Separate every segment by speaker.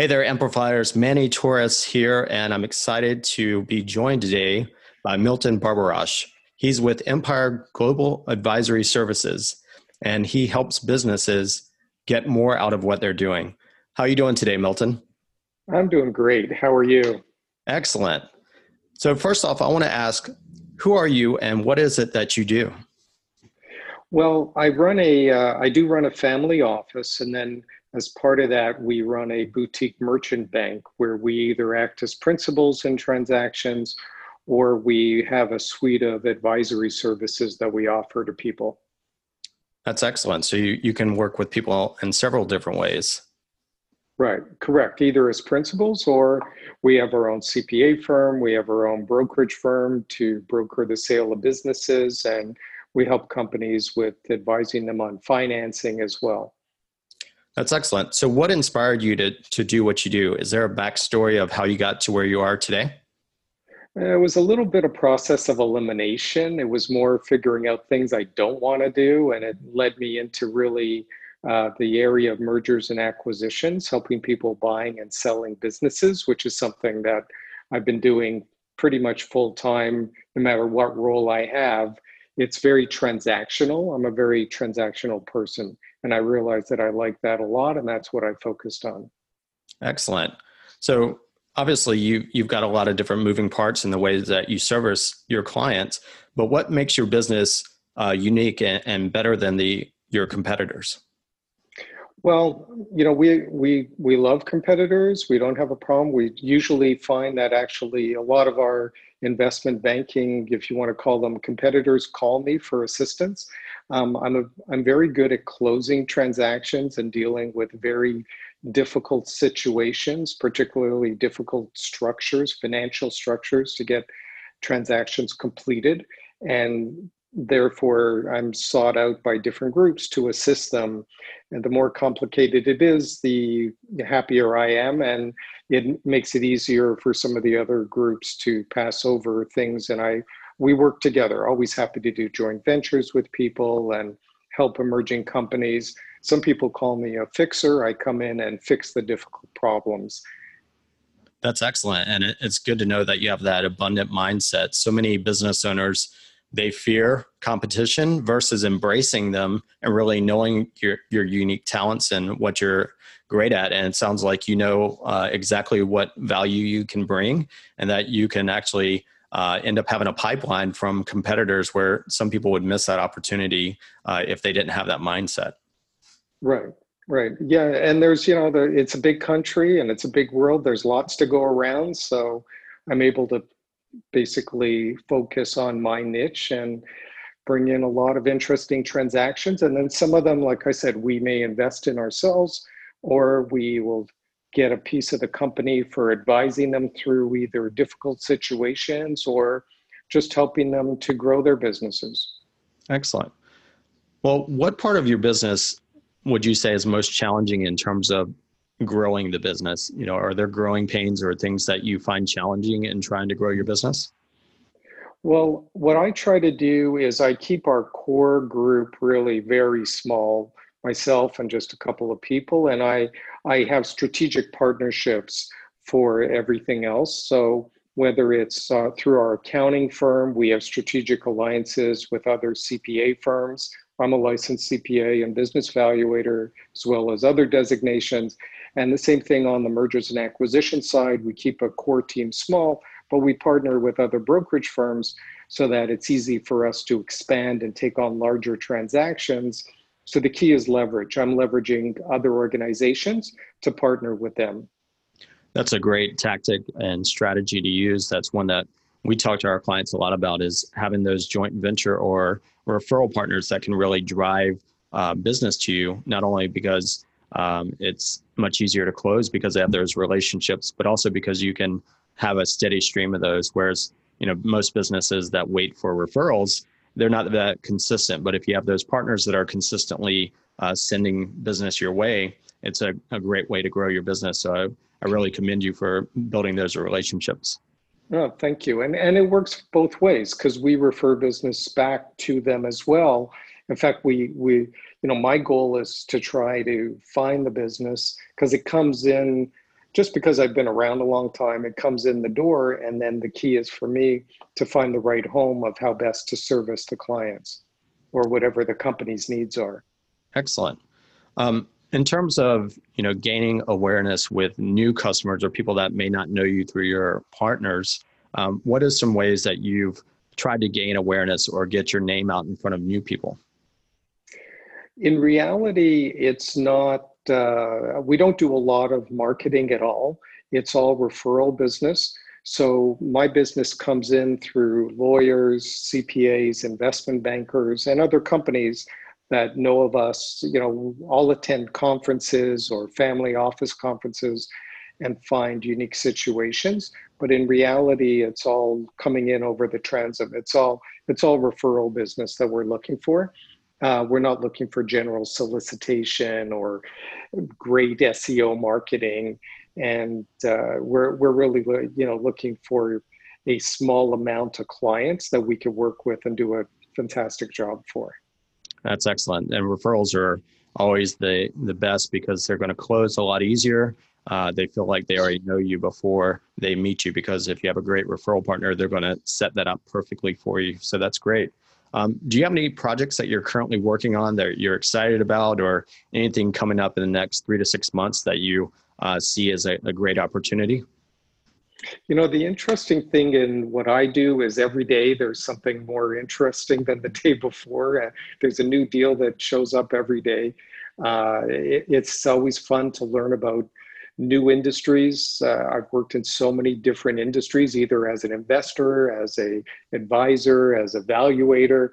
Speaker 1: Hey there, amplifiers. Manny Torres here, and I'm excited to be joined today by Milton Barbarash. He's with Empire Global Advisory Services, and he helps businesses get more out of what they're doing. How are you doing today, Milton?
Speaker 2: I'm doing great. How are you?
Speaker 1: Excellent. So, first off, I want to ask who are you and what is it that you do?
Speaker 2: Well, I run a, uh, I do run a family office, and then as part of that, we run a boutique merchant bank where we either act as principals in transactions or we have a suite of advisory services that we offer to people.
Speaker 1: That's excellent. So you, you can work with people in several different ways.
Speaker 2: Right, correct. Either as principals or we have our own CPA firm, we have our own brokerage firm to broker the sale of businesses, and we help companies with advising them on financing as well.
Speaker 1: That's excellent. So, what inspired you to to do what you do? Is there a backstory of how you got to where you are today?
Speaker 2: It was a little bit of process of elimination. It was more figuring out things I don't want to do, and it led me into really uh, the area of mergers and acquisitions, helping people buying and selling businesses, which is something that I've been doing pretty much full time, no matter what role I have. It's very transactional. I'm a very transactional person and I realized that I like that a lot, and that's what I focused on.
Speaker 1: Excellent. So obviously, you you've got a lot of different moving parts in the ways that you service your clients. But what makes your business uh, unique and, and better than the your competitors?
Speaker 2: Well, you know, we we we love competitors. We don't have a problem. We usually find that actually a lot of our investment banking, if you want to call them competitors, call me for assistance. Um, I'm, a, I'm very good at closing transactions and dealing with very difficult situations, particularly difficult structures, financial structures to get transactions completed. And therefore, I'm sought out by different groups to assist them. And the more complicated it is, the happier I am. And it makes it easier for some of the other groups to pass over things. And I we work together. Always happy to do joint ventures with people and help emerging companies. Some people call me a fixer. I come in and fix the difficult problems.
Speaker 1: That's excellent. And it's good to know that you have that abundant mindset. So many business owners, they fear competition versus embracing them and really knowing your, your unique talents and what you're great at. And it sounds like you know uh, exactly what value you can bring and that you can actually uh, end up having a pipeline from competitors where some people would miss that opportunity uh, if they didn't have that mindset.
Speaker 2: Right, right, yeah, and there's you know the, it's a big country and it's a big world. There's lots to go around, so I'm able to basically focus on my niche and bring in a lot of interesting transactions. And then some of them, like I said, we may invest in ourselves or we will get a piece of the company for advising them through either difficult situations or just helping them to grow their businesses.
Speaker 1: Excellent. Well, what part of your business would you say is most challenging in terms of growing the business? You know, are there growing pains or things that you find challenging in trying to grow your business?
Speaker 2: Well, what I try to do is I keep our core group really very small, myself and just a couple of people, and I I have strategic partnerships for everything else. So whether it's uh, through our accounting firm, we have strategic alliances with other CPA firms. I'm a licensed CPA and business valuator, as well as other designations. And the same thing on the mergers and acquisition side. We keep a core team small, but we partner with other brokerage firms so that it's easy for us to expand and take on larger transactions so the key is leverage. I'm leveraging other organizations to partner with them.
Speaker 1: That's a great tactic and strategy to use. That's one that we talk to our clients a lot about is having those joint venture or referral partners that can really drive uh, business to you, not only because um, it's much easier to close because they have those relationships, but also because you can have a steady stream of those. Whereas, you know, most businesses that wait for referrals, they're not that consistent. But if you have those partners that are consistently uh, sending business your way, it's a, a great way to grow your business. So I, I really commend you for building those relationships.
Speaker 2: Oh, thank you. And and it works both ways because we refer business back to them as well. In fact, we we you know my goal is to try to find the business because it comes in just because I've been around a long time, it comes in the door, and then the key is for me to find the right home of how best to service the clients or whatever the company's needs are.
Speaker 1: Excellent. Um, in terms of you know gaining awareness with new customers or people that may not know you through your partners, um, what are some ways that you've tried to gain awareness or get your name out in front of new people?
Speaker 2: In reality, it's not. Uh, we don't do a lot of marketing at all. It's all referral business. So my business comes in through lawyers, CPAs, investment bankers, and other companies that know of us, you know, all attend conferences or family office conferences and find unique situations. But in reality, it's all coming in over the transom. It's all it's all referral business that we're looking for. Uh, we're not looking for general solicitation or great SEO marketing, and uh, we're we're really you know looking for a small amount of clients that we can work with and do a fantastic job for.
Speaker 1: That's excellent. And referrals are always the the best because they're going to close a lot easier. Uh, they feel like they already know you before they meet you because if you have a great referral partner, they're going to set that up perfectly for you. So that's great. Um, do you have any projects that you're currently working on that you're excited about, or anything coming up in the next three to six months that you uh, see as a, a great opportunity?
Speaker 2: You know, the interesting thing in what I do is every day there's something more interesting than the day before. Uh, there's a new deal that shows up every day. Uh, it, it's always fun to learn about new industries. Uh, I've worked in so many different industries, either as an investor, as a advisor, as a valuator.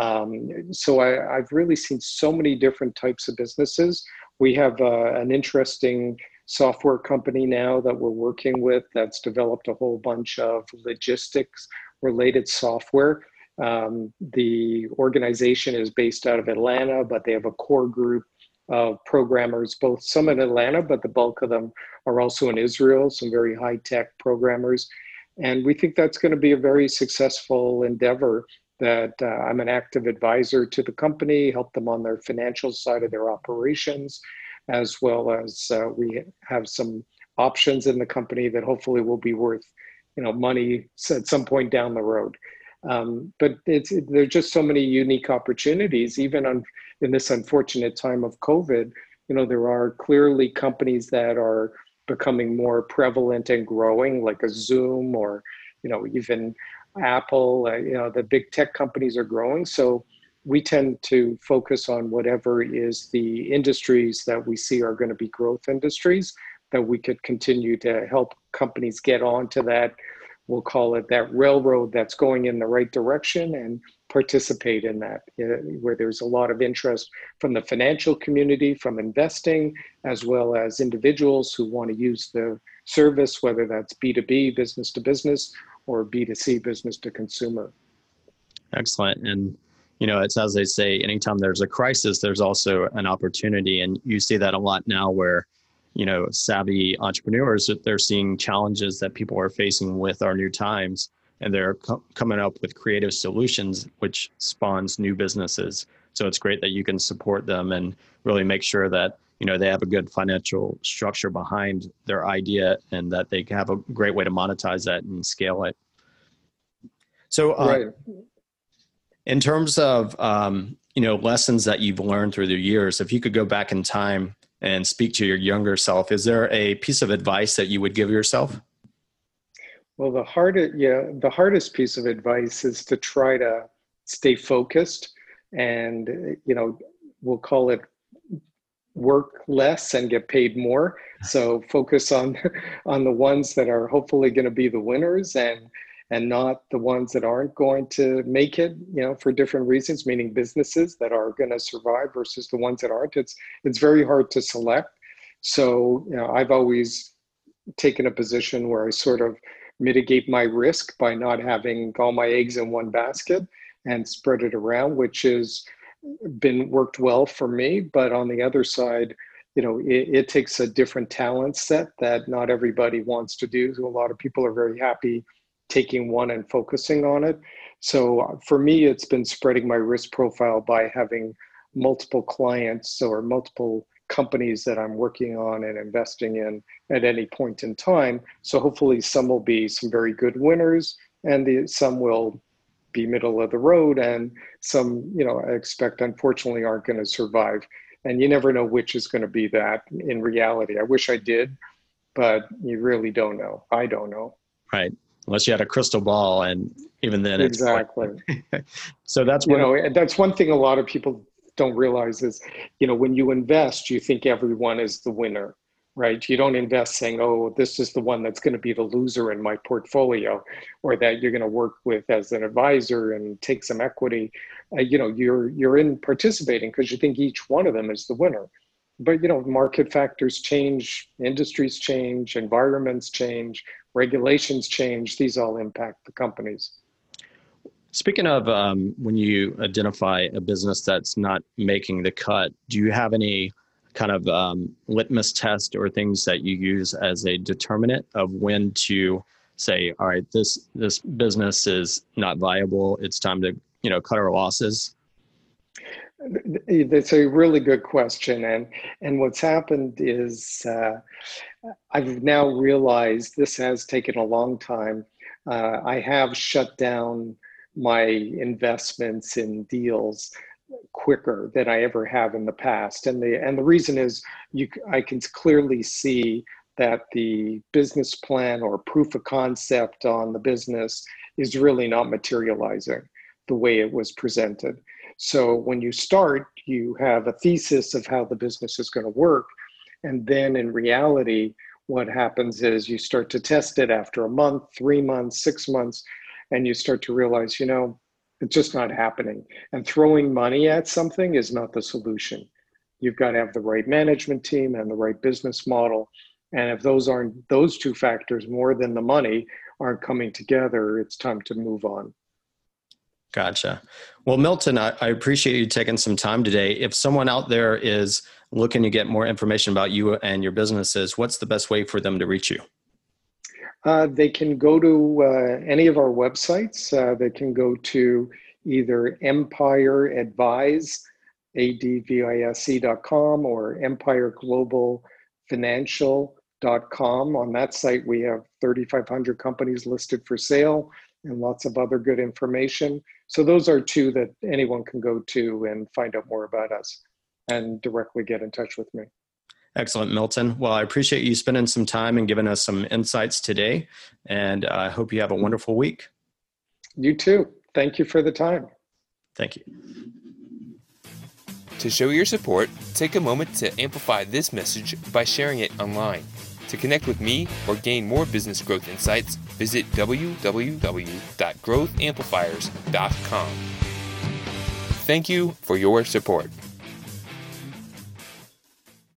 Speaker 2: Um, so I, have really seen so many different types of businesses. We have uh, an interesting software company now that we're working with that's developed a whole bunch of logistics related software. Um, the organization is based out of Atlanta, but they have a core group of programmers, both some in Atlanta, but the bulk of them are also in Israel, some very high tech programmers. And we think that's going to be a very successful endeavor. That uh, I'm an active advisor to the company, help them on their financial side of their operations, as well as uh, we have some options in the company that hopefully will be worth you know money at some point down the road um, but it's it, there's just so many unique opportunities even on in this unfortunate time of covid you know there are clearly companies that are becoming more prevalent and growing like a zoom or you know even apple uh, you know the big tech companies are growing. So we tend to focus on whatever is the industries that we see are going to be growth industries that we could continue to help companies get onto that we'll call it that railroad that's going in the right direction and participate in that eh, where there's a lot of interest from the financial community from investing as well as individuals who want to use the service whether that's b2b business to business or b2c business to consumer
Speaker 1: excellent and you know, it's as they say, anytime there's a crisis, there's also an opportunity. And you see that a lot now where, you know, savvy entrepreneurs, that they're seeing challenges that people are facing with our new times and they're co- coming up with creative solutions, which spawns new businesses. So it's great that you can support them and really make sure that, you know, they have a good financial structure behind their idea and that they have a great way to monetize that and scale it. So, uh, right in terms of um, you know lessons that you've learned through the years, if you could go back in time and speak to your younger self, is there a piece of advice that you would give yourself?
Speaker 2: Well, the hardest, yeah, the hardest piece of advice is to try to stay focused, and you know, we'll call it work less and get paid more. So focus on on the ones that are hopefully going to be the winners and and not the ones that aren't going to make it, you know, for different reasons, meaning businesses that are going to survive versus the ones that aren't. It's it's very hard to select. So, you know, I've always taken a position where I sort of mitigate my risk by not having all my eggs in one basket and spread it around, which has been worked well for me. But on the other side, you know, it, it takes a different talent set that not everybody wants to do. So a lot of people are very happy taking one and focusing on it. So uh, for me, it's been spreading my risk profile by having multiple clients or multiple companies that I'm working on and investing in at any point in time. So hopefully some will be some very good winners and the, some will be middle of the road and some, you know, I expect unfortunately aren't going to survive. And you never know which is going to be that in reality. I wish I did, but you really don't know. I don't know.
Speaker 1: Right. Unless you had a crystal ball and even then
Speaker 2: exactly.
Speaker 1: so that's
Speaker 2: one, you know, that's one thing a lot of people don't realize is, you know, when you invest, you think everyone is the winner, right? You don't invest saying, oh, this is the one that's going to be the loser in my portfolio, or that you're going to work with as an advisor and take some equity. Uh, you know, you're you're in participating because you think each one of them is the winner. But you know, market factors change, industries change, environments change, regulations change. These all impact the companies.
Speaker 1: Speaking of um, when you identify a business that's not making the cut, do you have any kind of um, litmus test or things that you use as a determinant of when to say, all right, this this business is not viable. It's time to you know cut our losses.
Speaker 2: That's a really good question, and and what's happened is uh, I've now realized this has taken a long time. Uh, I have shut down my investments in deals quicker than I ever have in the past. And the and the reason is you I can clearly see that the business plan or proof of concept on the business is really not materializing the way it was presented. So when you start, you have a thesis of how the business is going to work. And then in reality, what happens is you start to test it after a month, three months, six months, and you start to realize, you know, it's just not happening. And throwing money at something is not the solution. You've got to have the right management team and the right business model. And if those aren't those two factors more than the money aren't coming together, it's time to move on.
Speaker 1: Gotcha. Well, Milton, I, I, appreciate you taking some time today. If someone out there is looking to get more information about you and your businesses, what's the best way for them to reach you?
Speaker 2: Uh, they can go to uh, any of our websites. Uh, they can go to either Empire Advise, A-D-V-I-S-E.com or Empire Global Financial.com. On that site, we have 3,500 companies listed for sale and lots of other good information. So those are two that anyone can go to and find out more about us and directly get in touch with me.
Speaker 1: Excellent, Milton. Well, I appreciate you spending some time and giving us some insights today. And I hope you have a wonderful week.
Speaker 2: You too. Thank you for the time.
Speaker 1: Thank you.
Speaker 3: To show your support, take a moment to amplify this message by sharing it online. To connect with me or gain more business growth insights, visit www.growthamplifiers.com. Thank you for your support.